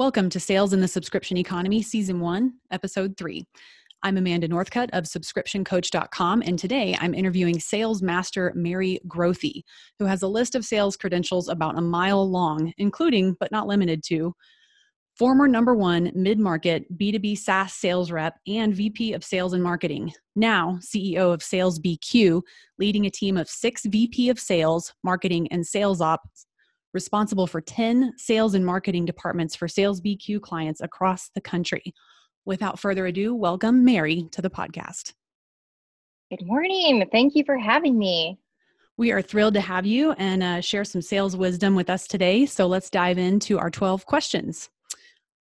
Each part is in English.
Welcome to Sales in the Subscription Economy, Season 1, Episode 3. I'm Amanda Northcutt of subscriptioncoach.com, and today I'm interviewing sales master Mary Grothe, who has a list of sales credentials about a mile long, including, but not limited to, former number one mid market B2B SaaS sales rep and VP of sales and marketing, now CEO of Sales BQ, leading a team of six VP of sales, marketing, and sales ops responsible for 10 sales and marketing departments for Sales BQ clients across the country. Without further ado, welcome Mary to the podcast. Good morning. Thank you for having me. We are thrilled to have you and uh, share some sales wisdom with us today. So let's dive into our 12 questions.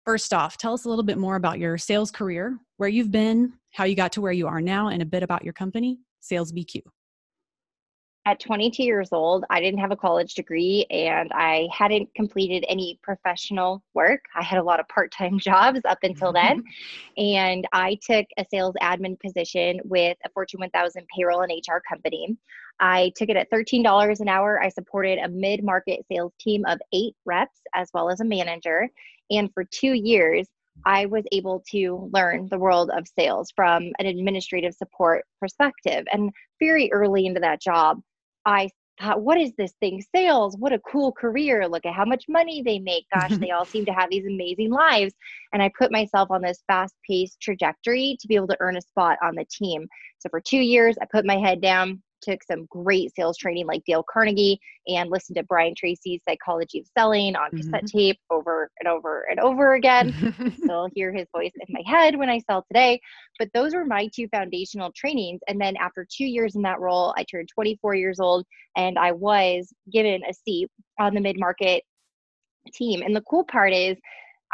First off, tell us a little bit more about your sales career, where you've been, how you got to where you are now, and a bit about your company, Sales BQ at 22 years old, I didn't have a college degree and I hadn't completed any professional work. I had a lot of part time jobs up until mm-hmm. then. and I took a sales admin position with a Fortune 1000 payroll and HR company. I took it at $13 an hour. I supported a mid market sales team of eight reps as well as a manager. And for two years, I was able to learn the world of sales from an administrative support perspective. And very early into that job, I thought, what is this thing? Sales, what a cool career. Look at how much money they make. Gosh, they all seem to have these amazing lives. And I put myself on this fast paced trajectory to be able to earn a spot on the team. So for two years, I put my head down, took some great sales training like Dale Carnegie and listened to Brian Tracy's Psychology of Selling on cassette mm-hmm. tape over and over and over again. Still hear his voice in my head when I sell today. But those were my two foundational trainings. And then after two years in that role, I turned 24 years old and I was given a seat on the mid market team. And the cool part is,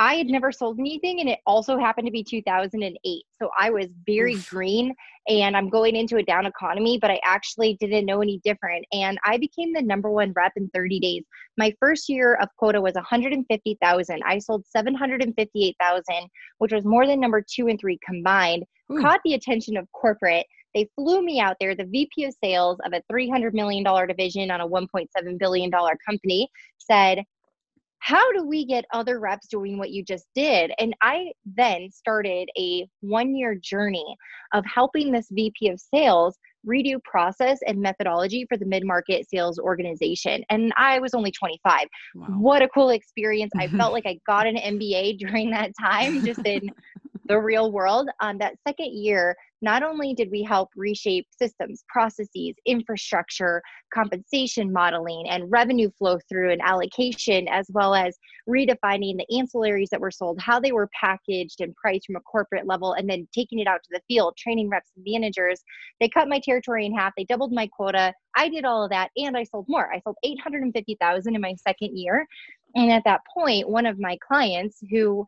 I had never sold anything and it also happened to be 2008. So I was very Oof. green and I'm going into a down economy, but I actually didn't know any different. And I became the number one rep in 30 days. My first year of quota was 150,000. I sold 758,000, which was more than number two and three combined. Ooh. Caught the attention of corporate. They flew me out there, the VP of sales of a $300 million division on a $1.7 billion company said, how do we get other reps doing what you just did? And I then started a one year journey of helping this VP of sales redo process and methodology for the mid market sales organization. And I was only 25. Wow. What a cool experience. I felt like I got an MBA during that time, just in the real world. Um, that second year, not only did we help reshape systems, processes, infrastructure, compensation modeling, and revenue flow through and allocation, as well as redefining the ancillaries that were sold, how they were packaged and priced from a corporate level, and then taking it out to the field, training reps and managers. They cut my territory in half, they doubled my quota. I did all of that, and I sold more. I sold 850,000 in my second year. And at that point, one of my clients who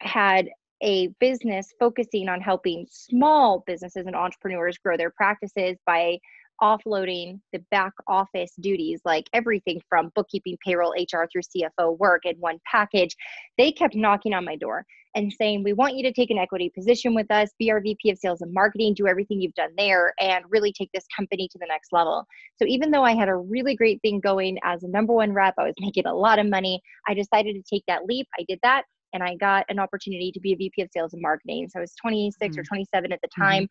had a business focusing on helping small businesses and entrepreneurs grow their practices by offloading the back office duties like everything from bookkeeping payroll hr through cfo work in one package. They kept knocking on my door and saying we want you to take an equity position with us be our vp of sales and marketing do everything you've done there and really take this company to the next level. So even though i had a really great thing going as a number one rep i was making a lot of money i decided to take that leap. I did that and I got an opportunity to be a VP of sales and marketing. So I was 26 mm-hmm. or 27 at the mm-hmm. time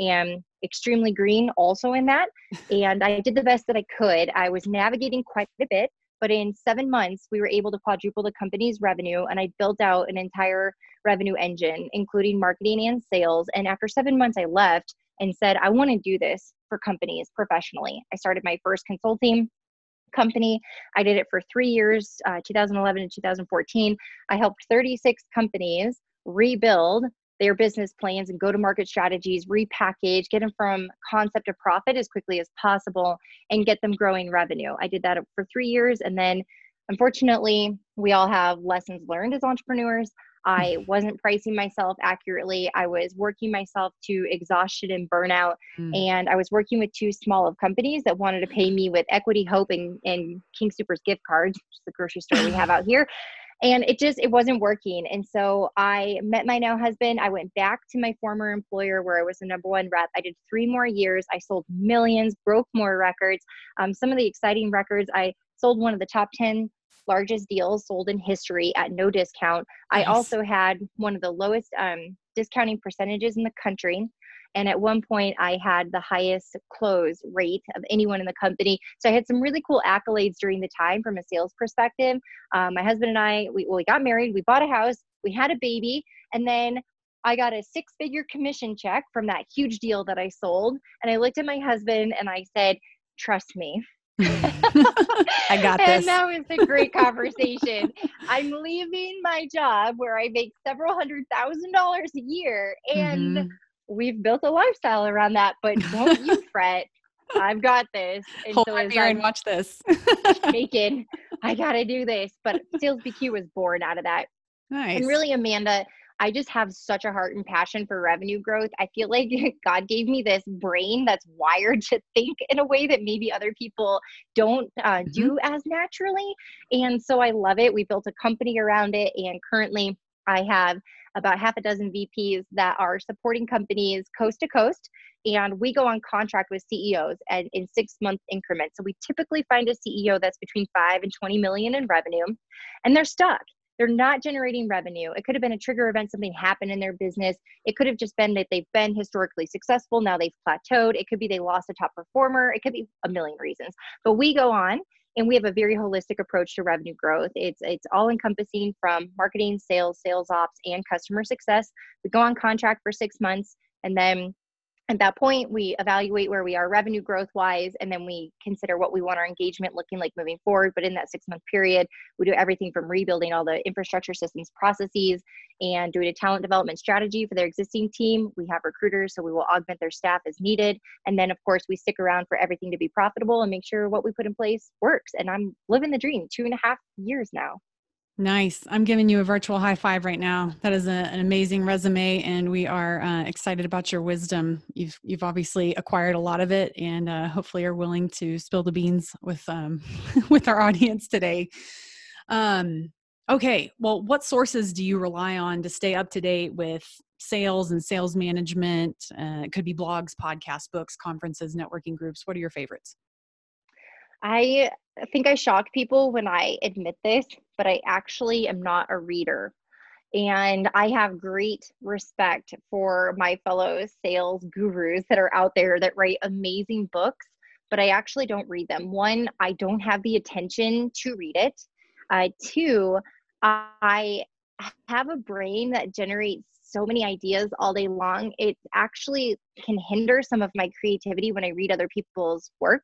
mm-hmm. and extremely green also in that. and I did the best that I could. I was navigating quite a bit, but in seven months, we were able to quadruple the company's revenue and I built out an entire revenue engine, including marketing and sales. And after seven months, I left and said, I want to do this for companies professionally. I started my first consulting company. I did it for three years, uh, 2011 and 2014. I helped 36 companies rebuild their business plans and go to market strategies, repackage, get them from concept to profit as quickly as possible, and get them growing revenue. I did that for three years. And then, unfortunately, we all have lessons learned as entrepreneurs. I wasn't pricing myself accurately. I was working myself to exhaustion and burnout. Mm. And I was working with two small of companies that wanted to pay me with Equity Hope and, and King Soopers gift cards, which is the grocery store we have out here. And it just it wasn't working. And so I met my now husband. I went back to my former employer where I was the number one rep. I did three more years. I sold millions, broke more records. Um, some of the exciting records, I sold one of the top 10 largest deals sold in history at no discount. Nice. I also had one of the lowest um, discounting percentages in the country. And at one point, I had the highest close rate of anyone in the company. So I had some really cool accolades during the time from a sales perspective. Um, my husband and I, we, well, we got married, we bought a house, we had a baby, and then I got a six figure commission check from that huge deal that I sold. And I looked at my husband and I said, Trust me. I got this. And that was a great conversation. I'm leaving my job where I make several hundred thousand dollars a year and mm-hmm we've built a lifestyle around that, but don't you fret. I've got this. And Hold so on here and watch this. shaking. I gotta do this. But Sales BQ was born out of that. Nice. And really, Amanda, I just have such a heart and passion for revenue growth. I feel like God gave me this brain that's wired to think in a way that maybe other people don't uh, mm-hmm. do as naturally. And so I love it. We built a company around it, and currently I have about half a dozen VPs that are supporting companies coast to coast. And we go on contract with CEOs and in six month increments. So we typically find a CEO that's between five and 20 million in revenue, and they're stuck. They're not generating revenue. It could have been a trigger event, something happened in their business. It could have just been that they've been historically successful. Now they've plateaued. It could be they lost a top performer. It could be a million reasons. But we go on and we have a very holistic approach to revenue growth it's it's all encompassing from marketing sales sales ops and customer success we go on contract for six months and then at that point we evaluate where we are revenue growth wise and then we consider what we want our engagement looking like moving forward. But in that six month period we do everything from rebuilding all the infrastructure systems processes and doing a talent development strategy for their existing team. We have recruiters so we will augment their staff as needed. And then of course we stick around for everything to be profitable and make sure what we put in place works. And i'm living the dream two and a half years now Nice. I'm giving you a virtual high five right now. That is a, an amazing resume, and we are uh, excited about your wisdom. You've you've obviously acquired a lot of it, and uh, hopefully are willing to spill the beans with um, with our audience today. Um, okay. Well, what sources do you rely on to stay up to date with sales and sales management? Uh, it could be blogs, podcasts, books, conferences, networking groups. What are your favorites? I think I shock people when I admit this, but I actually am not a reader. And I have great respect for my fellow sales gurus that are out there that write amazing books, but I actually don't read them. One, I don't have the attention to read it. Uh, two, I have a brain that generates so many ideas all day long, it actually can hinder some of my creativity when I read other people's work.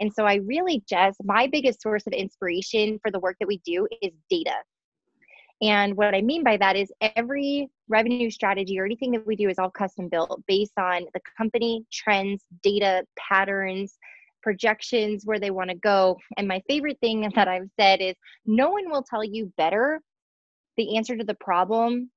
And so I really just, my biggest source of inspiration for the work that we do is data. And what I mean by that is every revenue strategy or anything that we do is all custom built based on the company, trends, data, patterns, projections, where they want to go. And my favorite thing that I've said is no one will tell you better the answer to the problem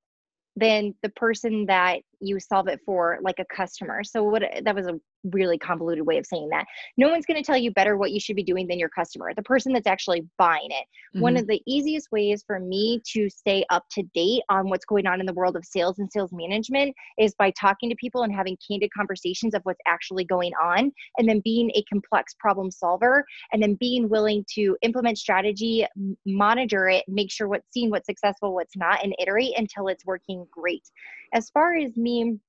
than the person that you solve it for like a customer. So what that was a really convoluted way of saying that. No one's going to tell you better what you should be doing than your customer, the person that's actually buying it. Mm-hmm. One of the easiest ways for me to stay up to date on what's going on in the world of sales and sales management is by talking to people and having candid conversations of what's actually going on, and then being a complex problem solver, and then being willing to implement strategy, monitor it, make sure what's seen, what's successful, what's not, and iterate until it's working great. As far as me,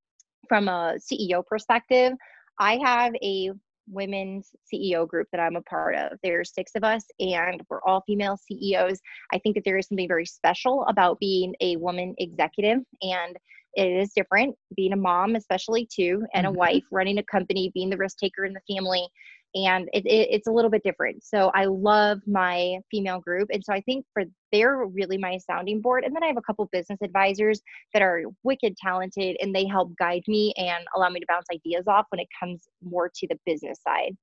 from a CEO perspective, I have a women's CEO group that I'm a part of. There's six of us, and we're all female CEOs. I think that there is something very special about being a woman executive, and it is different being a mom, especially too, and mm-hmm. a wife, running a company, being the risk taker in the family and it, it, it's a little bit different. So I love my female group, and so I think for they're really my sounding board. And then I have a couple business advisors that are wicked talented, and they help guide me and allow me to bounce ideas off when it comes more to the business side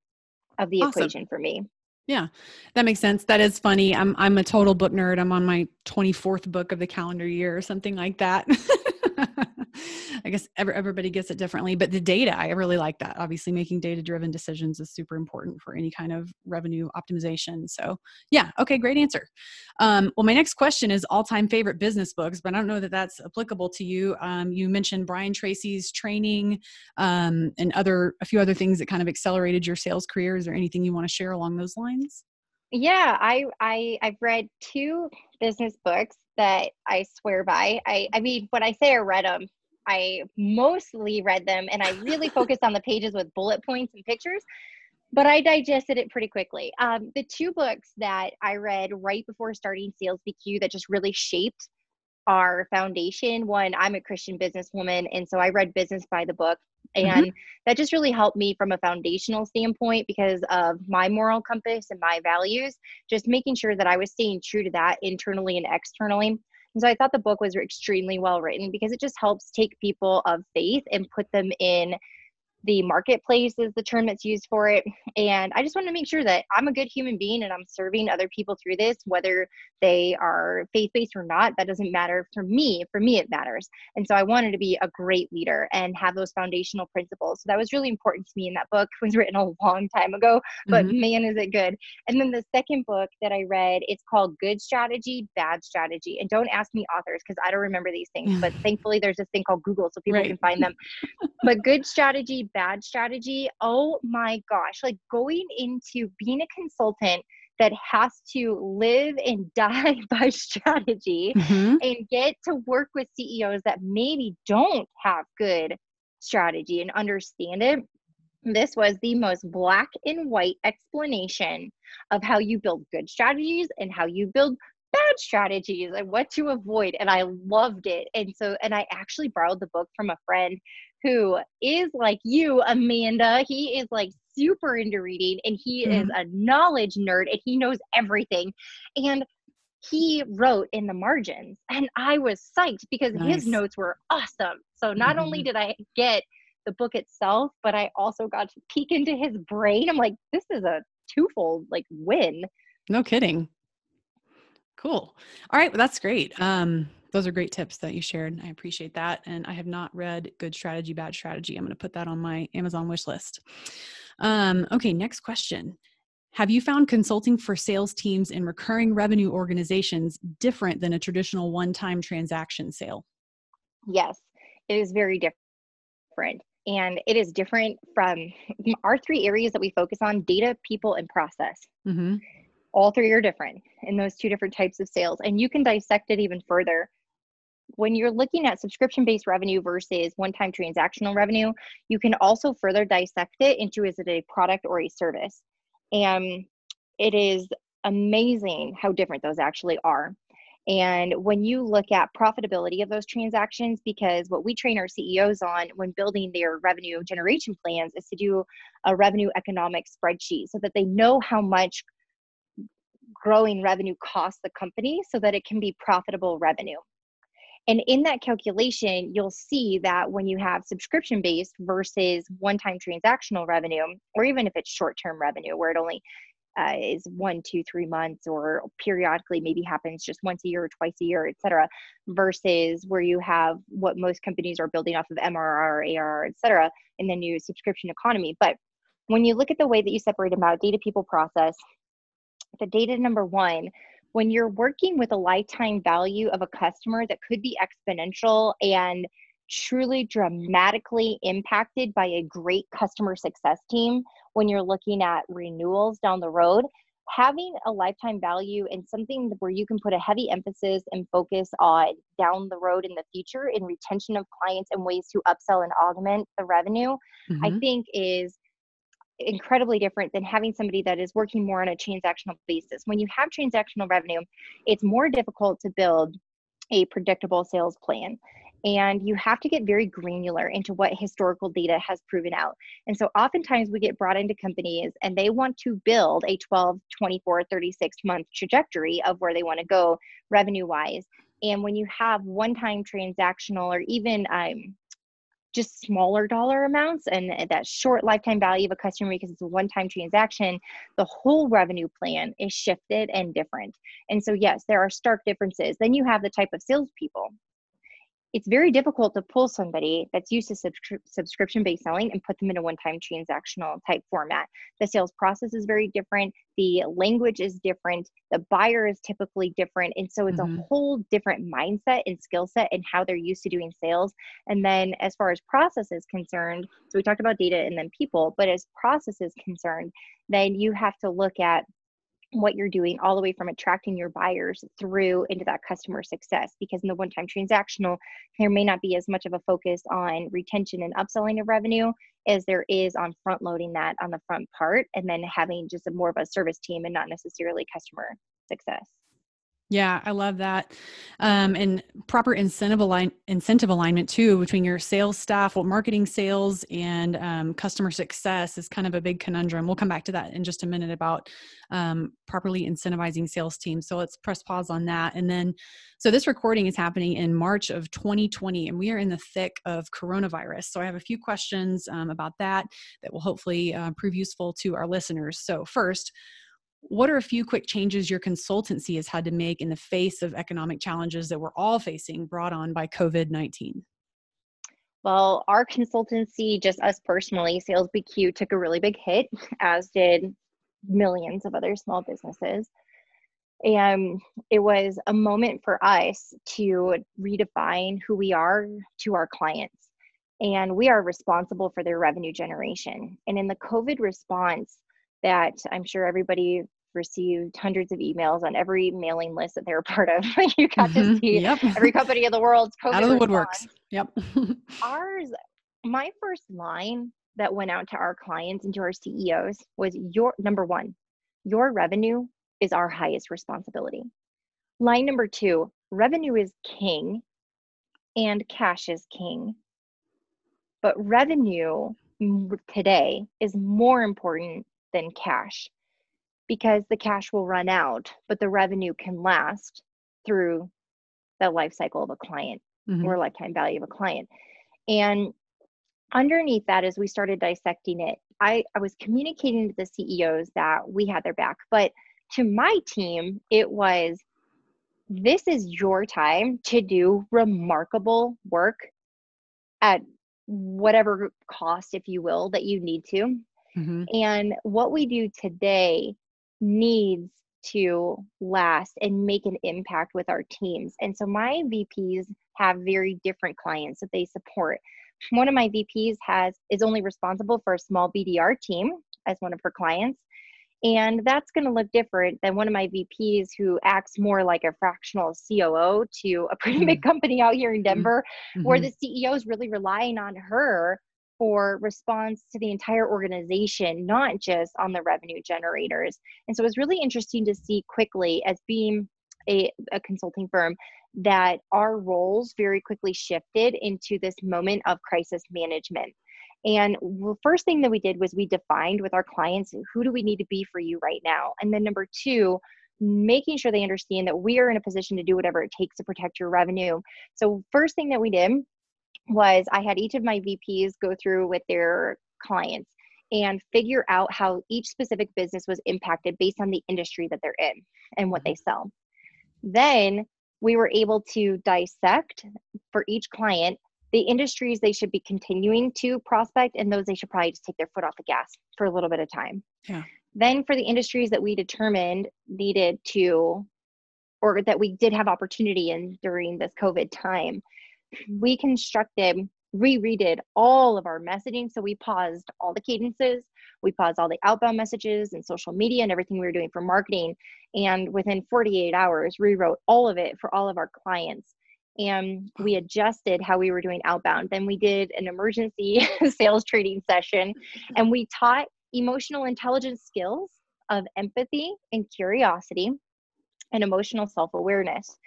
of the awesome. equation for me. Yeah, that makes sense. That is funny. I'm I'm a total book nerd. I'm on my 24th book of the calendar year or something like that. I guess every, everybody gets it differently, but the data, I really like that. Obviously, making data driven decisions is super important for any kind of revenue optimization. So, yeah, okay, great answer. Um, well, my next question is all time favorite business books, but I don't know that that's applicable to you. Um, you mentioned Brian Tracy's training um, and other a few other things that kind of accelerated your sales career. Is there anything you want to share along those lines? Yeah, I I I've read two business books that I swear by. I I mean, when I say I read them, I mostly read them and I really focused on the pages with bullet points and pictures, but I digested it pretty quickly. Um, the two books that I read right before starting Sales BQ that just really shaped our foundation. One, I'm a Christian businesswoman, and so I read Business by the Book Mm-hmm. And mm-hmm. that just really helped me from a foundational standpoint because of my moral compass and my values, just making sure that I was staying true to that internally and externally. And so I thought the book was extremely well written because it just helps take people of faith and put them in the marketplace is the term that's used for it. And I just want to make sure that I'm a good human being and I'm serving other people through this, whether they are faith based or not. That doesn't matter for me. For me, it matters. And so I wanted to be a great leader and have those foundational principles. So that was really important to me. And that book was written a long time ago, but mm-hmm. man, is it good. And then the second book that I read, it's called Good Strategy, Bad Strategy. And don't ask me authors because I don't remember these things, but thankfully there's this thing called Google so people right. can find them. but Good Strategy, bad strategy, oh my gosh, like going into being a consultant that has to live and die by strategy mm-hmm. and get to work with CEOs that maybe don't have good strategy and understand it. This was the most black and white explanation of how you build good strategies and how you build bad strategies and what to avoid. And I loved it. And so, and I actually borrowed the book from a friend who is like you, Amanda. He is like super into reading and he mm-hmm. is a knowledge nerd and he knows everything. And he wrote in the margins and I was psyched because nice. his notes were awesome. So not mm-hmm. only did I get the book itself, but I also got to peek into his brain. I'm like, this is a twofold like win. No kidding. Cool. All right, well, that's great. Um, those are great tips that you shared. I appreciate that. And I have not read Good Strategy, Bad Strategy. I'm going to put that on my Amazon wish list. Um, okay, next question. Have you found consulting for sales teams in recurring revenue organizations different than a traditional one time transaction sale? Yes, it is very different. And it is different from our three areas that we focus on data, people, and process. Mm-hmm all three are different in those two different types of sales and you can dissect it even further when you're looking at subscription based revenue versus one time transactional revenue, you can also further dissect it into is it a product or a service? And it is amazing how different those actually are. And when you look at profitability of those transactions, because what we train our CEOs on when building their revenue generation plans is to do a revenue economic spreadsheet so that they know how much growing revenue costs the company so that it can be profitable revenue. And in that calculation, you'll see that when you have subscription based versus one time transactional revenue, or even if it's short term revenue where it only uh, is one, two, three months, or periodically maybe happens just once a year or twice a year, et cetera, versus where you have what most companies are building off of MRR, ARR, et cetera, in the new subscription economy. But when you look at the way that you separate them out, data, people, process, the data number one when you're working with a lifetime value of a customer that could be exponential and truly dramatically impacted by a great customer success team when you're looking at renewals down the road having a lifetime value and something where you can put a heavy emphasis and focus on down the road in the future in retention of clients and ways to upsell and augment the revenue mm-hmm. i think is incredibly different than having somebody that is working more on a transactional basis. When you have transactional revenue, it's more difficult to build a predictable sales plan. And you have to get very granular into what historical data has proven out. And so oftentimes we get brought into companies and they want to build a 12, 24, 36 month trajectory of where they want to go revenue wise. And when you have one time transactional or even um, just smaller dollar amounts and that short lifetime value of a customer because it's a one time transaction, the whole revenue plan is shifted and different. And so, yes, there are stark differences. Then you have the type of salespeople it's very difficult to pull somebody that's used to subscri- subscription based selling and put them in a one time transactional type format. The sales process is very different, the language is different, the buyer is typically different. And so it's mm-hmm. a whole different mindset and skill set and how they're used to doing sales. And then as far as process is concerned, so we talked about data and then people, but as process is concerned, then you have to look at what you're doing all the way from attracting your buyers through into that customer success because in the one time transactional there may not be as much of a focus on retention and upselling of revenue as there is on front loading that on the front part and then having just a more of a service team and not necessarily customer success yeah, I love that. Um, and proper incentive align incentive alignment too between your sales staff, well, marketing sales and um, customer success is kind of a big conundrum. We'll come back to that in just a minute about um, properly incentivizing sales teams. So let's press pause on that. And then, so this recording is happening in March of 2020, and we are in the thick of coronavirus. So I have a few questions um, about that that will hopefully uh, prove useful to our listeners. So first what are a few quick changes your consultancy has had to make in the face of economic challenges that we're all facing brought on by COVID 19? Well, our consultancy, just us personally, Sales BQ took a really big hit, as did millions of other small businesses. And it was a moment for us to redefine who we are to our clients. And we are responsible for their revenue generation. And in the COVID response, that I'm sure everybody received hundreds of emails on every mailing list that they were part of. you got mm-hmm. to see yep. every company in the world's COVID out of the woodworks. Yep. Ours, my first line that went out to our clients and to our CEOs was your number one, your revenue is our highest responsibility. Line number two, revenue is king and cash is king. But revenue today is more important than cash because the cash will run out, but the revenue can last through the life cycle of a client mm-hmm. or lifetime value of a client. And underneath that, as we started dissecting it, I, I was communicating to the CEOs that we had their back. But to my team, it was this is your time to do remarkable work at whatever cost, if you will, that you need to. Mm-hmm. And what we do today needs to last and make an impact with our teams. And so my VPs have very different clients that they support. One of my VPs has is only responsible for a small BDR team as one of her clients. And that's going to look different than one of my VPs who acts more like a fractional COO to a pretty mm-hmm. big company out here in mm-hmm. Denver, mm-hmm. where the CEO is really relying on her for response to the entire organization, not just on the revenue generators. And so it was really interesting to see quickly as being a, a consulting firm that our roles very quickly shifted into this moment of crisis management. And the first thing that we did was we defined with our clients who do we need to be for you right now? And then number two, making sure they understand that we are in a position to do whatever it takes to protect your revenue. So, first thing that we did was I had each of my VPs go through with their clients and figure out how each specific business was impacted based on the industry that they're in and what they mm-hmm. sell. Then we were able to dissect for each client the industries they should be continuing to prospect and those they should probably just take their foot off the gas for a little bit of time. Yeah. Then for the industries that we determined needed to or that we did have opportunity in during this COVID time, we constructed rereaded all of our messaging. So we paused all the cadences, we paused all the outbound messages and social media and everything we were doing for marketing. And within 48 hours, rewrote all of it for all of our clients. And we adjusted how we were doing outbound. Then we did an emergency sales training session and we taught emotional intelligence skills of empathy and curiosity and emotional self awareness.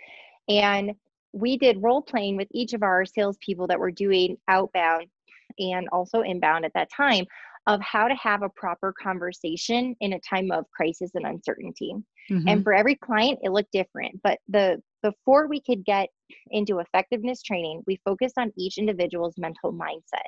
And we did role playing with each of our salespeople that were doing outbound and also inbound at that time of how to have a proper conversation in a time of crisis and uncertainty. Mm-hmm. And for every client, it looked different. But the before we could get into effectiveness training, we focused on each individual's mental mindset.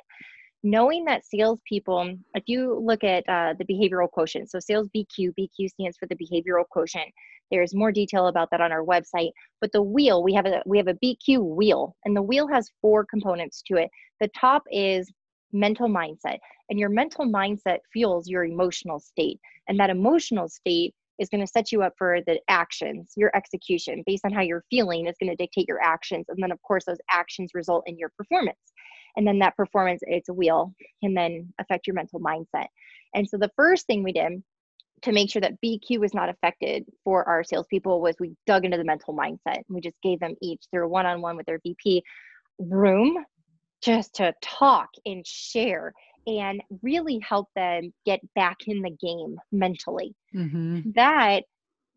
Knowing that salespeople, if you look at uh, the behavioral quotient, so sales BQ, BQ stands for the behavioral quotient. There's more detail about that on our website. But the wheel, we have a we have a BQ wheel, and the wheel has four components to it. The top is mental mindset, and your mental mindset fuels your emotional state, and that emotional state is going to set you up for the actions, your execution based on how you're feeling is going to dictate your actions. And then, of course, those actions result in your performance. And then that performance, it's a wheel, can then affect your mental mindset. And so the first thing we did to make sure that BQ was not affected for our salespeople was we dug into the mental mindset. We just gave them each through one on one with their VP room just to talk and share and really help them get back in the game mentally. Mm-hmm. That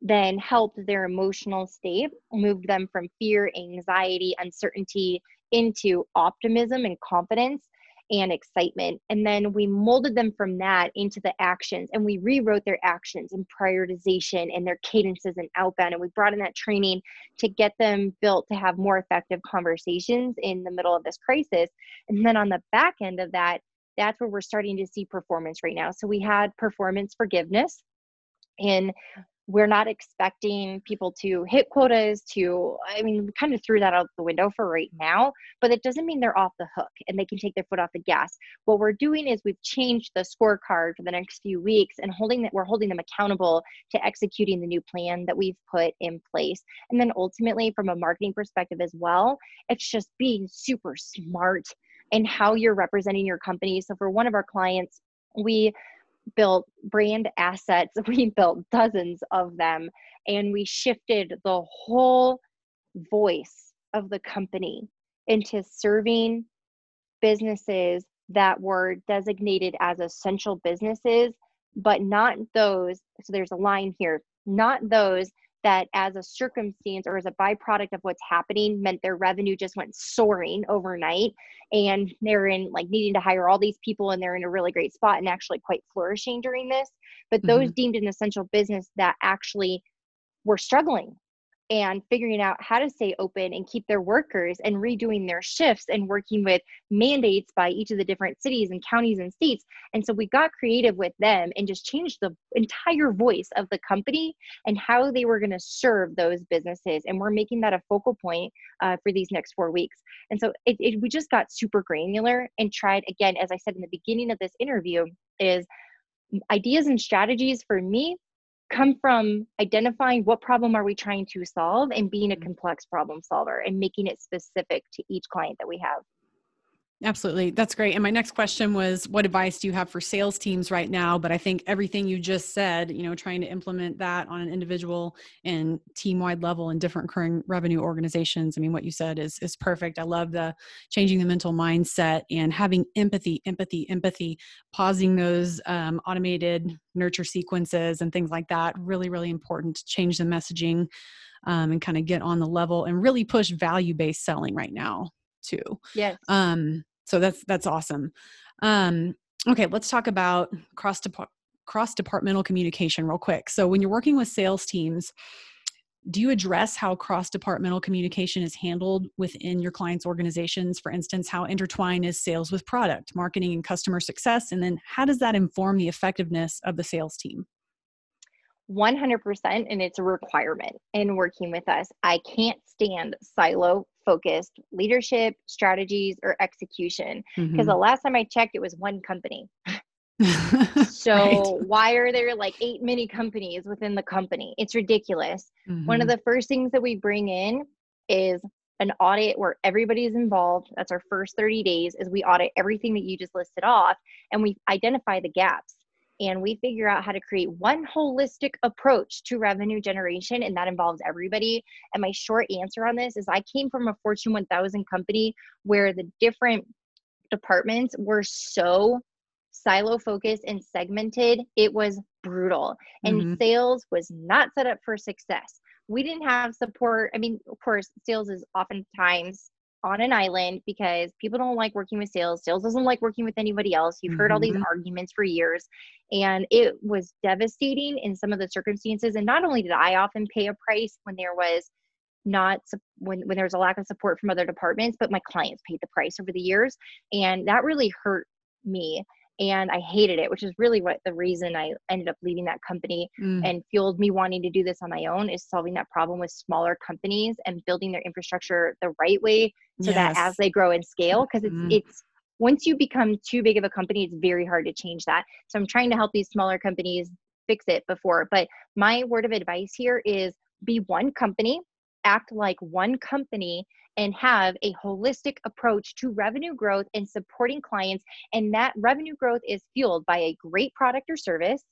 then helped their emotional state, moved them from fear, anxiety, uncertainty into optimism and confidence and excitement. And then we molded them from that into the actions and we rewrote their actions and prioritization and their cadences and outbound. And we brought in that training to get them built to have more effective conversations in the middle of this crisis. And then on the back end of that, that's where we're starting to see performance right now. So we had performance forgiveness and we're not expecting people to hit quotas to i mean we kind of threw that out the window for right now but it doesn't mean they're off the hook and they can take their foot off the gas. What we're doing is we've changed the scorecard for the next few weeks and holding that we're holding them accountable to executing the new plan that we've put in place. And then ultimately from a marketing perspective as well it's just being super smart in how you're representing your company. So for one of our clients we built brand assets. We built dozens of them and we shifted the whole voice of the company into serving businesses that were designated as essential businesses, but not those. So there's a line here, not those that as a circumstance or as a byproduct of what's happening meant their revenue just went soaring overnight and they're in like needing to hire all these people and they're in a really great spot and actually quite flourishing during this but those mm-hmm. deemed an essential business that actually were struggling and figuring out how to stay open and keep their workers and redoing their shifts and working with mandates by each of the different cities and counties and states. And so we got creative with them and just changed the entire voice of the company and how they were going to serve those businesses. And we're making that a focal point uh, for these next four weeks. And so it, it, we just got super granular and tried, again, as I said in the beginning of this interview, is ideas and strategies for me come from identifying what problem are we trying to solve and being a mm-hmm. complex problem solver and making it specific to each client that we have Absolutely. That's great. And my next question was what advice do you have for sales teams right now? But I think everything you just said, you know, trying to implement that on an individual and team wide level in different current revenue organizations. I mean, what you said is is perfect. I love the changing the mental mindset and having empathy, empathy, empathy, pausing those um, automated nurture sequences and things like that. Really, really important to change the messaging um, and kind of get on the level and really push value based selling right now too. Yes. Um, so that's that's awesome. Um, okay, let's talk about cross cross departmental communication real quick. So when you're working with sales teams, do you address how cross departmental communication is handled within your clients' organizations? For instance, how intertwined is sales with product, marketing, and customer success? And then how does that inform the effectiveness of the sales team? 100% and it's a requirement in working with us. I can't stand silo focused leadership, strategies, or execution. Because mm-hmm. the last time I checked, it was one company. so right. why are there like eight mini companies within the company? It's ridiculous. Mm-hmm. One of mm-hmm. the first things that we bring in is an audit where everybody is involved. That's our first 30 days is we audit everything that you just listed off and we identify the gaps and we figure out how to create one holistic approach to revenue generation and that involves everybody. And my short answer on this is i came from a fortune 1000 company where the different departments were so silo focused and segmented. It was brutal. And mm-hmm. sales was not set up for success. We didn't have support. I mean of course sales is oftentimes on an island because people don't like working with sales. Sales doesn't like working with anybody else. You've mm-hmm. heard all these mm-hmm. arguments for years. And it was devastating in some of the circumstances. And not only did I often pay a price when there was not when, when there was a lack of support from other departments, but my clients paid the price over the years. And that really hurt me and I hated it, which is really what the reason I ended up leaving that company mm. and fueled me wanting to do this on my own is solving that problem with smaller companies and building their infrastructure the right way so yes. that as they grow and scale because it's mm. it's once you become too big of a company it's very hard to change that. So I'm trying to help these smaller companies fix it before, but my word of advice here is be one company, act like one company and have a holistic approach to revenue growth and supporting clients. And that revenue growth is fueled by a great product or service.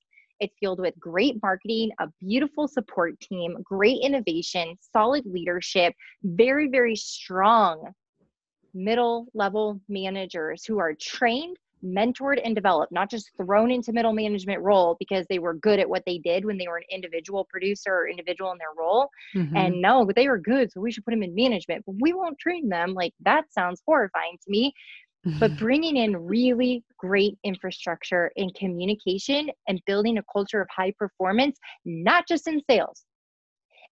It's fueled with great marketing, a beautiful support team, great innovation, solid leadership, very, very strong middle level managers who are trained mentored and developed, not just thrown into middle management role because they were good at what they did when they were an individual producer or individual in their role. Mm-hmm. And no, but they were good, so we should put them in management. But we won't train them. Like that sounds horrifying to me. But bringing in really great infrastructure in communication and building a culture of high performance, not just in sales.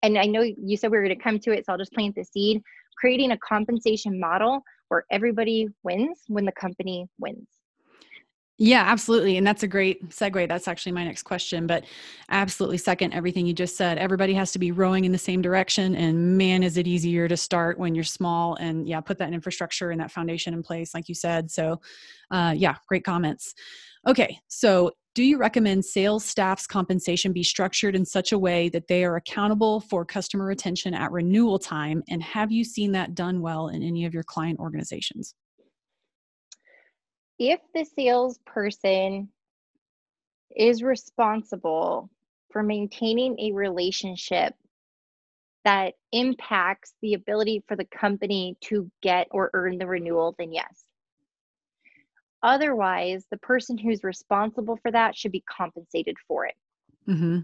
And I know you said we were going to come to it, so I'll just plant the seed. Creating a compensation model where everybody wins when the company wins. Yeah, absolutely. And that's a great segue. That's actually my next question, but absolutely second everything you just said. Everybody has to be rowing in the same direction. And man, is it easier to start when you're small and yeah, put that infrastructure and that foundation in place, like you said. So, uh, yeah, great comments. Okay, so do you recommend sales staff's compensation be structured in such a way that they are accountable for customer retention at renewal time? And have you seen that done well in any of your client organizations? If the salesperson is responsible for maintaining a relationship that impacts the ability for the company to get or earn the renewal, then yes. Otherwise, the person who's responsible for that should be compensated for it. Mm-hmm.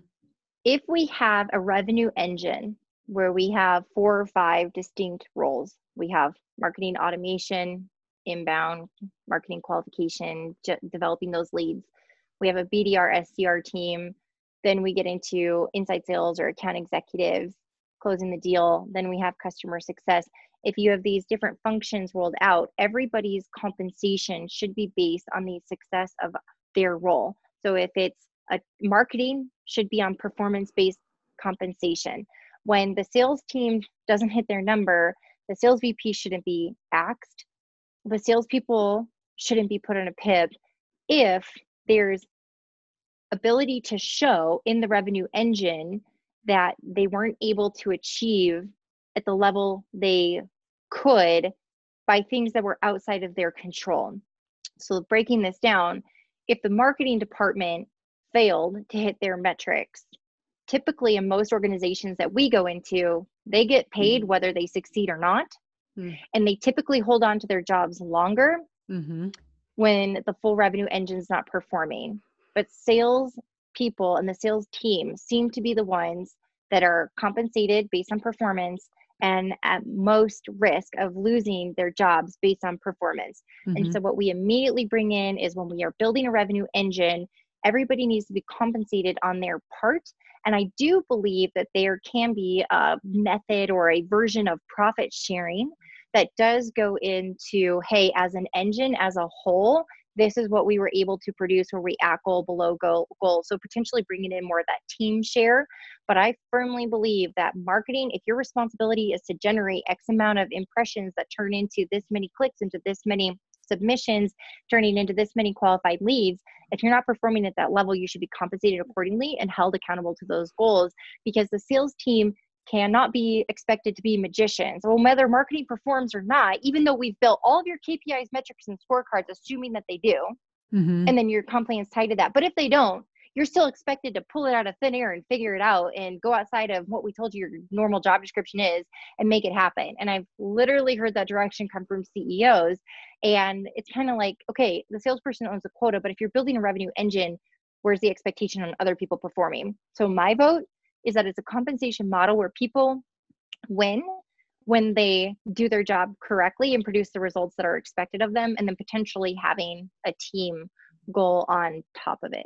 If we have a revenue engine where we have four or five distinct roles, we have marketing automation, inbound marketing qualification, developing those leads. We have a BDR SDR team. Then we get into inside sales or account executives, closing the deal. Then we have customer success. If you have these different functions rolled out, everybody's compensation should be based on the success of their role. So if it's a marketing, should be on performance based compensation. When the sales team doesn't hit their number, the sales VP shouldn't be axed the salespeople shouldn't be put on a PIP if there's ability to show in the revenue engine that they weren't able to achieve at the level they could by things that were outside of their control. So, breaking this down, if the marketing department failed to hit their metrics, typically in most organizations that we go into, they get paid mm-hmm. whether they succeed or not mm. and they typically hold on to their jobs longer mm-hmm. when the full revenue engine is not performing. But sales people and the sales team seem to be the ones that are compensated based on performance and at most risk of losing their jobs based on performance. Mm-hmm. And so, what we immediately bring in is when we are building a revenue engine, everybody needs to be compensated on their part. And I do believe that there can be a method or a version of profit sharing that does go into hey as an engine as a whole this is what we were able to produce where we at goal below goal, goal. So potentially bringing in more of that team share. But i firmly believe that marketing if your responsibility is to generate x amount of impressions that turn into this many clicks into this many submissions turning into this many qualified leads if you're not performing at that level you should be compensated accordingly and held accountable to those goals because the sales team cannot be expected to be magicians. Well, whether marketing performs or not, even though we've built all of your KPIs, metrics, and scorecards, assuming that they do, mm-hmm. and then your company is tied to that. But if they don't, you're still expected to pull it out of thin air and figure it out and go outside of what we told you your normal job description is and make it happen. And I've literally heard that direction come from CEOs. And it's kind of like, okay, the salesperson owns a quota, but if you're building a revenue engine, where's the expectation on other people performing? So my vote is that it's a compensation model where people win when they do their job correctly and produce the results that are expected of them and then potentially having a team goal on top of it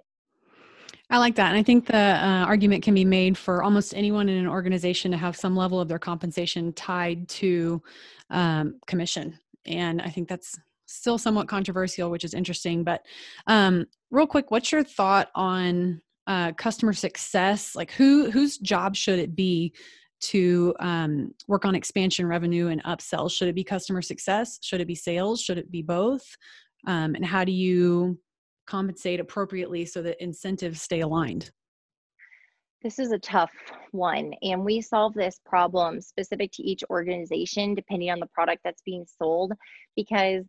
I like that. And I think the uh, argument can be made for almost anyone in an organization to have some level of their compensation tied to um, commission. And I think that's still somewhat controversial, which is interesting. But um, real quick, what's your thought on uh, customer success like who whose job should it be to um, work on expansion revenue and upsell should it be customer success should it be sales should it be both um, and how do you compensate appropriately so that incentives stay aligned this is a tough one and we solve this problem specific to each organization depending on the product that's being sold because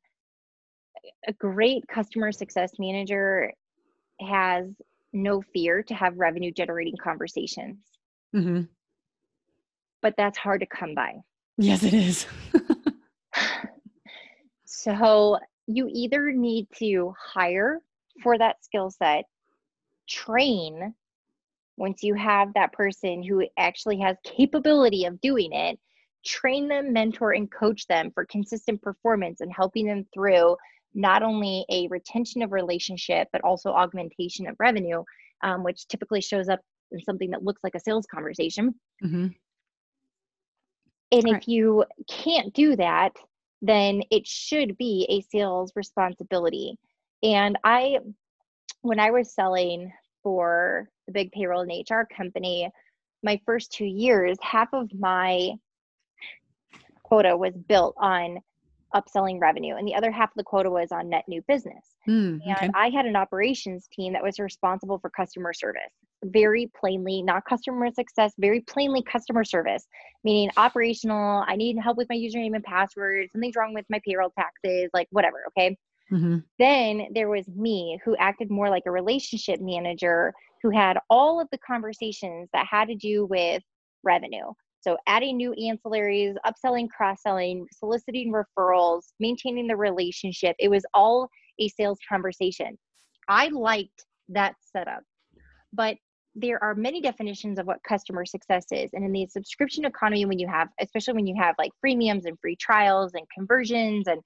a great customer success manager has no fear to have revenue generating conversations. Mm-hmm. But that's hard to come by. Yes, it is. so you either need to hire for that skill set, train once you have that person who actually has capability of doing it. Train them mentor and coach them for consistent performance and helping them through not only a retention of relationship but also augmentation of revenue um, which typically shows up in something that looks like a sales conversation. Mm-hmm. and if you can't do that then it should be a sales responsibility and i when i was selling for the big payroll and hr company my first two years half of my quota was built on upselling revenue and the other half of the quota was on net new business. Mm, and i had an operations team that was responsible for customer service. Very plainly not customer success very plainly customer service meaning operational i need help with my username and password something's wrong with my payroll taxes like whatever okay mm-hmm. then there was me who acted more like a relationship manager who had all of the conversations that had to do with revenue so adding new ancillaries, upselling, cross-selling, soliciting referrals, maintaining the relationship. It was all a sales conversation. I liked that setup. But there are many definitions of what customer success is. And in the subscription economy, when you have, especially when you have like freemiums and free trials and conversions, and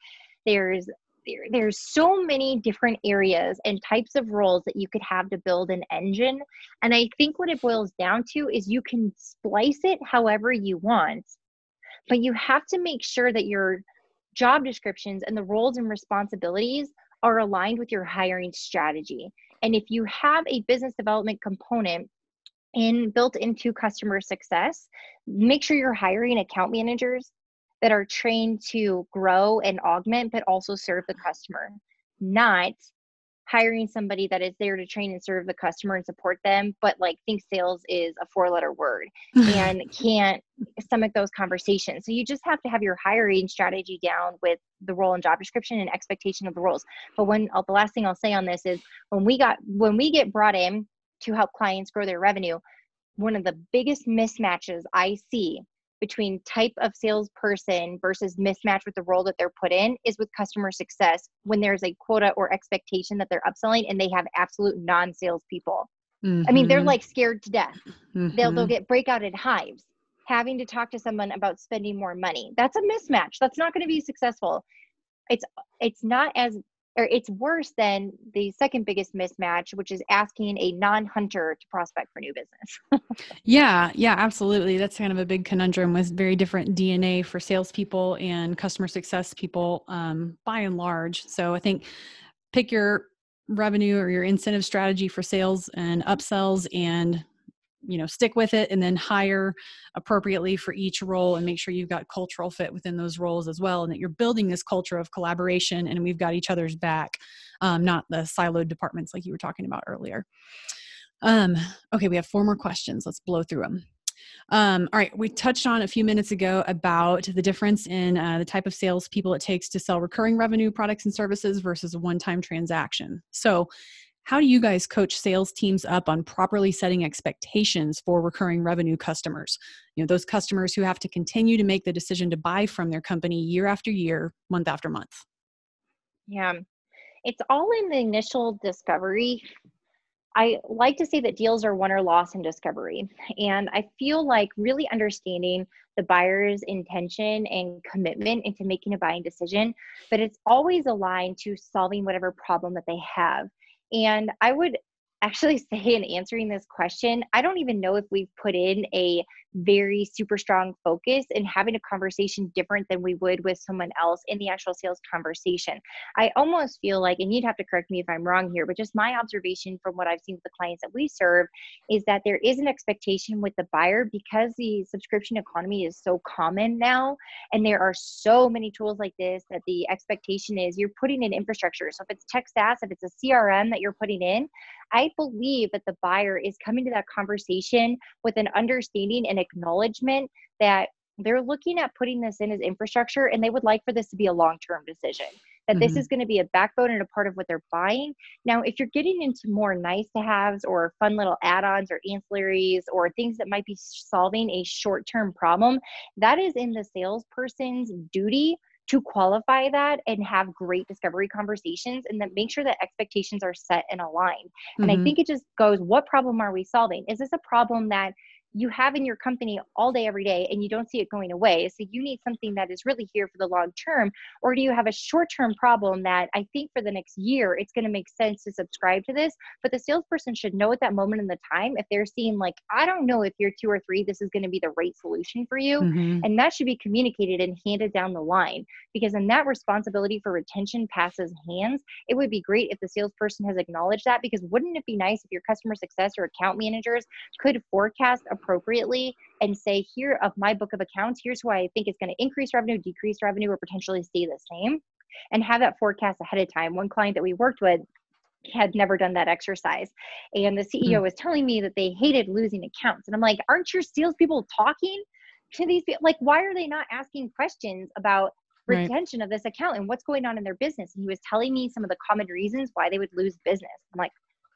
there's there, there's so many different areas and types of roles that you could have to build an engine. And i think what it boils down to is you can splice it however you want but you have to make sure that your job descriptions and the roles and responsibilities are aligned with your hiring strategy. And if you have a business development component in built into customer success make sure you're hiring account managers that are trained to grow and augment, but also serve the customer, not hiring somebody that is there to train and serve the customer and support them, but like think sales is a four letter word and can't stomach those conversations. So you just have to have your hiring strategy down with the role and job description and expectation of the roles. But when uh, the last thing I'll say on this is when we got when we get brought in to help clients grow their revenue, one of the biggest mismatches I see between type of salesperson versus mismatch with the role that they're put in is with customer success when there's a quota or expectation that they're upselling and they have absolute non-sales people. Mm-hmm. I mean, they're mm-hmm. like scared to death. Mm-hmm. They'll they'll get breakout in hives having to talk to someone about spending more money. That's a mismatch. That's not going to be successful. It's it's not as or it's worse than the second biggest mismatch, which is asking a non-hunter to prospect for new business. yeah, yeah, absolutely. That's kind of a big conundrum with very different DNA for salespeople and customer success people, um, by and large. So I think pick your revenue or your incentive strategy for sales and upsells and you know stick with it and then hire appropriately for each role and make sure you've got cultural fit within those roles as well and that you're building this culture of collaboration and we've got each other's back um, not the siloed departments like you were talking about earlier. Um, okay we have four more questions. Let's blow through them um, all right, we touched on a few minutes ago about the difference in uh, the type of sales people it takes to sell recurring revenue products and services versus a one time transaction. So, how do you guys coach sales teams up on properly setting expectations for recurring revenue customers? You know, those customers who have to continue to make the decision to buy from their company year after year, month after month. Yeah. It's all in the initial discovery. I like to say that deals are won or lost in discovery. And I feel like really understanding the buyer's intention and commitment into making a buying decision, but it's always aligned to solving whatever problem that they have. And I would actually say in answering this question, I don't even know if we've put in a very super strong focus and having a conversation different than we would with someone else in the actual sales conversation. I almost feel like, and you'd have to correct me if I'm wrong here, but just my observation from what I've seen with the clients that we serve is that there is an expectation with the buyer because the subscription economy is so common now, and there are so many tools like this that the expectation is you're putting in infrastructure. So if it's tech SaaS, if it's a CRM that you're putting in, I believe that the buyer is coming to that conversation with an understanding and acknowledgement that they're looking at putting this in as infrastructure and they would like for this to be a long term decision. that mm-hmm. this is going to be a backbone and a part of what they're buying. Now, if you're getting into more nice to haves or fun little add ons or ancillaries or things that might be solving a short term problem, that is in the salesperson's duty to qualify that and have great discovery conversations and then make sure that expectations are set and aligned. Mm-hmm. And I mm-hmm. think it just goes, what problem are we solving? Is this a problem that you have in your company all day every day and you don't see it going away. So you need something that is really here for the long term or do you have a short term problem that i think for the next year it's going to make sense to subscribe to this? But the salesperson should know at that moment in the time if they're seeing like i don't know if you're two or three this is going to be the right solution for you mm-hmm. and that should be communicated and handed down the line because in that responsibility for retention passes hands. It would be great if the salesperson has acknowledged that because wouldn't it be nice if your customer success or account managers could forecast a appropriately and say, here of my book of accounts, here's who I think is going to increase revenue, decrease revenue, or potentially stay the same, and have that forecast ahead of time. One client that we worked with had never done that exercise. And the CEO mm. was telling me that they hated losing accounts. And I'm like, aren't your salespeople talking to these people? Like, why are they not asking questions about retention right. of this account and what's going on in their business? And he was telling me some of the common reasons why they would lose business. I'm like,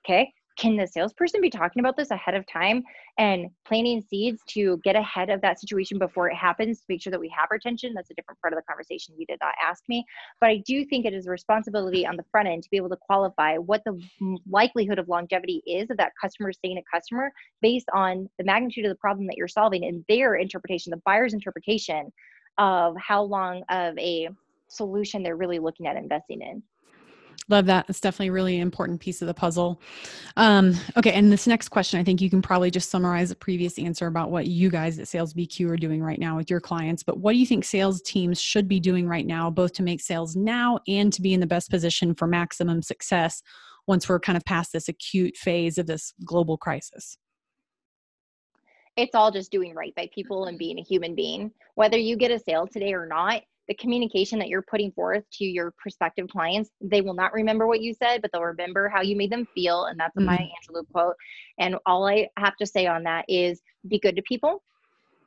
okay, can the salesperson be talking about this ahead of time and planting seeds to get ahead of that situation before it happens to make sure that we have retention? That's a different part of the conversation you did not ask me. But I do think it is a responsibility on the front end to be able to qualify what the likelihood of longevity is of that customer staying a customer based on the magnitude of the problem that you're solving and their interpretation, the buyer's interpretation of how long of a solution they're really looking at investing in. Love that. It's definitely a really important piece of the puzzle. Um, okay, and this next question, I think you can probably just summarize the previous answer about what you guys at Sales BQ are doing right now with your clients. But what do you think sales teams should be doing right now, both to make sales now and to be in the best position for maximum success once we're kind of past this acute phase of this global crisis? It's all just doing right by people and being a human being. Whether you get a sale today or not, the communication that you're putting forth to your prospective clients, they will not remember what you said, but they'll remember how you made them feel. And that's mm-hmm. Maya Angelou quote. And all I have to say on that is be good to people,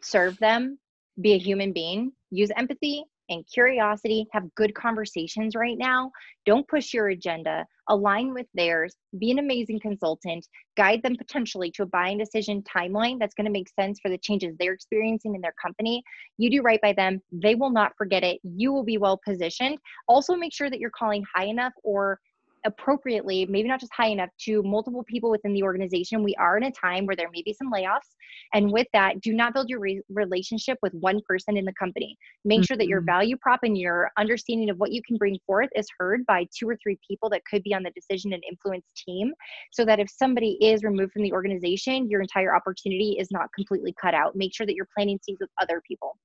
serve them, be a human being, use empathy, and curiosity, have good conversations right now. Don't push your agenda, align with theirs, be an amazing consultant, guide them potentially to a buying decision timeline that's going to make sense for the changes they're experiencing in their company. You do right by them, they will not forget it. You will be well positioned. Also, make sure that you're calling high enough or appropriately, maybe not just high enough to multiple people within the organization. We are in a time where there may be some layoffs. And with that, do not build your re- relationship with one person in the company. Make mm-hmm. sure that your mm-hmm. value prop and your understanding of what you can bring forth is heard by two or three people that could be on the decision and influence team. So that if somebody is removed from the organization, your entire opportunity is not completely cut out. Make sure that you're planting seeds with other people.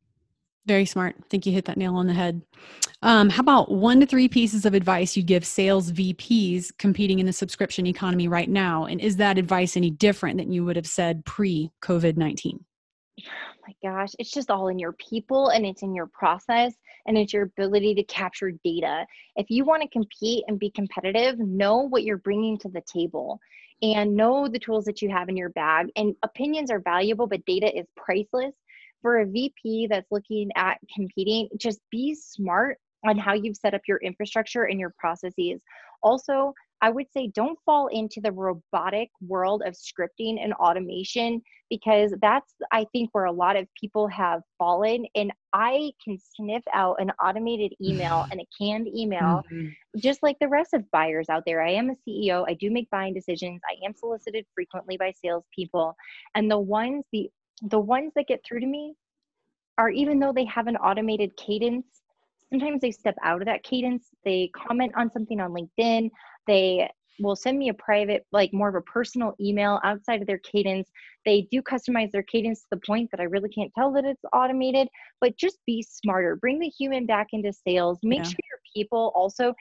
Very smart. I think you hit that nail on the head. Um, how about one to three pieces of advice you'd give sales VPs competing in the subscription economy right now? And is that advice any different than you would have said pre COVID 19? Oh my gosh, it's just all in your people and it's in your process and it's your ability to capture data. If you want to compete and be competitive, know what you're bringing to the table and know the tools that you have in your bag. And opinions are valuable, but data is priceless for a VP that's looking at competing, just be smart on how you've set up your infrastructure and your processes. Also, I would say don't fall into the robotic world of scripting and automation because that's, I think, where a lot of people have fallen. And I can sniff out an automated email and a canned email, mm-hmm. just like the rest of buyers out there. I am a CEO, I do make buying decisions, I am solicited frequently by salespeople. And the ones, the the ones that get through to me are even though they have an automated cadence, sometimes they step out of that cadence. They comment on something on LinkedIn. They will send me a private, like more of a personal email outside of their cadence. They do customize their cadence to the point that I really can't tell that it's automated, but just be smarter. Bring the human back into sales. Make yeah. sure your people also,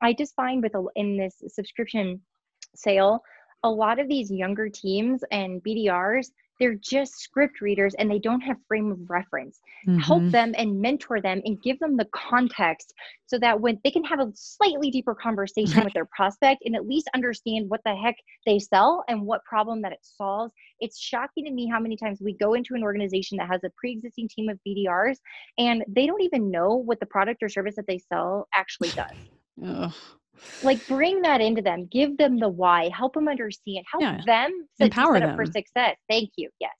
I just find with a, in this subscription sale, a lot of these younger teams and BDRs, they're just script readers and they don't have frame of reference. Mm-hmm. Help them and mentor them and give them the context so that when they can have a slightly deeper conversation with their prospect and at least understand what the heck they sell and what problem that it solves. It's shocking to me how many times we go into an organization that has a pre-existing team of BDRs and they don't even know what the product or service that they sell actually does. Ugh like bring that into them give them the why help them understand help yeah. them set, empower set them for success thank you yes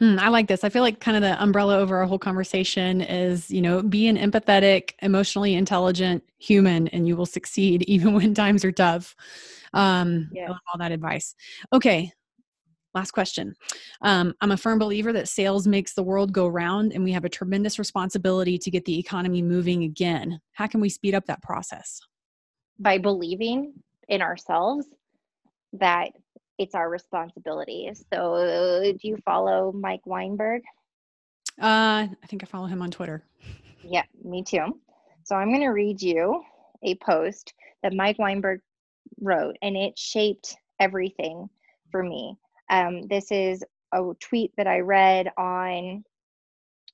mm, I like this. I feel like kind of the umbrella over our whole conversation is, you know, be an empathetic, emotionally intelligent human and you will succeed even when times are tough. Um, yeah. all that advice. Okay. Last question. Um, I'm a firm believer that sales makes the world go round and we have a tremendous responsibility to get the economy moving again. How can we speed up that process? By believing in ourselves that it's our responsibility. So, do you follow Mike Weinberg? Uh, I think I follow him on Twitter. Yeah, me too. So, I'm going to read you a post that Mike Weinberg wrote, and it shaped everything for me. Um, this is a tweet that I read on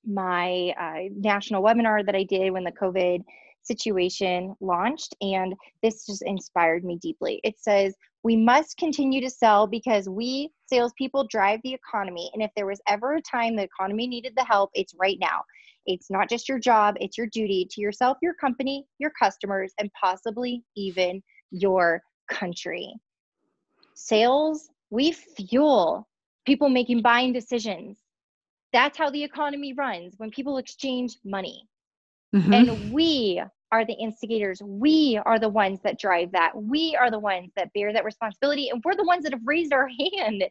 my uh, national webinar that I did when the COVID situation launched, and this just inspired me deeply. It says, We must continue to sell because we salespeople drive the economy. And if there was ever a time the economy needed the help, it's right now. It's not just your job, it's your duty to yourself, your company, your customers, and possibly even your country. Sales, we fuel people making buying decisions. That's how the economy runs when people exchange money. Mm-hmm. And we are the instigators. We are the ones that drive that. We are the ones that bear that responsibility. And we're the ones that have raised our hand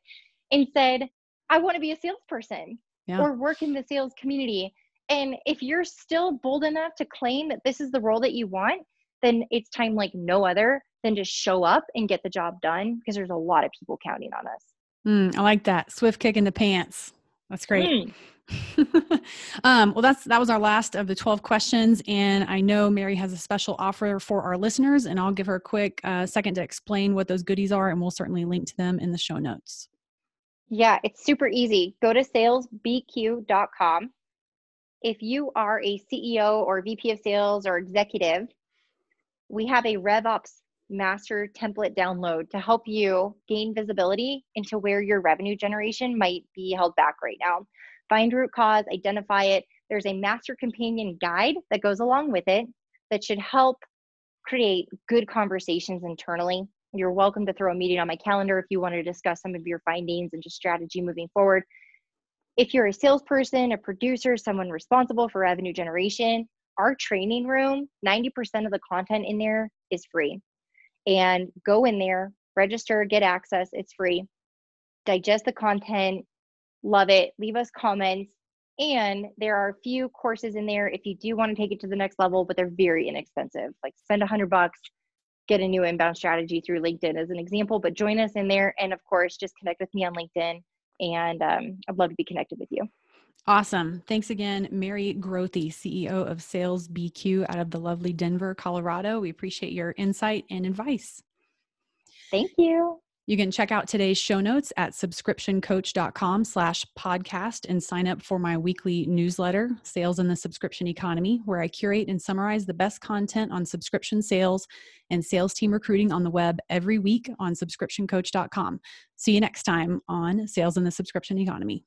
and said, I want to be a salesperson yeah. or work in the sales community. And if you're still bold enough to claim that this is the role that you want, then it's time like no other than to show up and get the job done because there's a lot of people counting on us. Mm, I like that. Swift kick in the pants. That's great. Mm. um, well, that's that was our last of the 12 questions, and I know Mary has a special offer for our listeners, and I'll give her a quick uh, second to explain what those goodies are, and we'll certainly link to them in the show notes. Yeah, it's super easy. Go to salesbq.com. If you are a CEO or VP of sales or executive, we have a RevOps master template download to help you gain visibility into where your revenue generation might be held back right now find root cause, identify it. There's a master companion guide that goes along with it that should help create good conversations internally. You're welcome to throw a meeting on my calendar if you want to discuss some of your findings and just strategy moving forward. If you're a salesperson, a producer, someone responsible for revenue generation, our training room, 90% of the content in there is free. And go in there, register, get access, it's free. Digest the content, love it. Leave us comments. And there are a few courses in there if you do want to take it to the next level, but they're very inexpensive. Like spend a hundred bucks, get a new inbound strategy through LinkedIn as an example. But join us in there, and of course, just connect with me on LinkedIn. And um, I'd love to be connected with you. Awesome. Thanks again, Mary Grothe, CEO of Sales BQ out of the lovely Denver, Colorado. We appreciate your insight and advice. Thank you. You can check out today's show notes at subscriptioncoach.com slash podcast and sign up for my weekly newsletter, Sales in the Subscription Economy, where I curate and summarize the best content on subscription sales and sales team recruiting on the web every week on subscriptioncoach.com. See you next time on Sales in the Subscription Economy.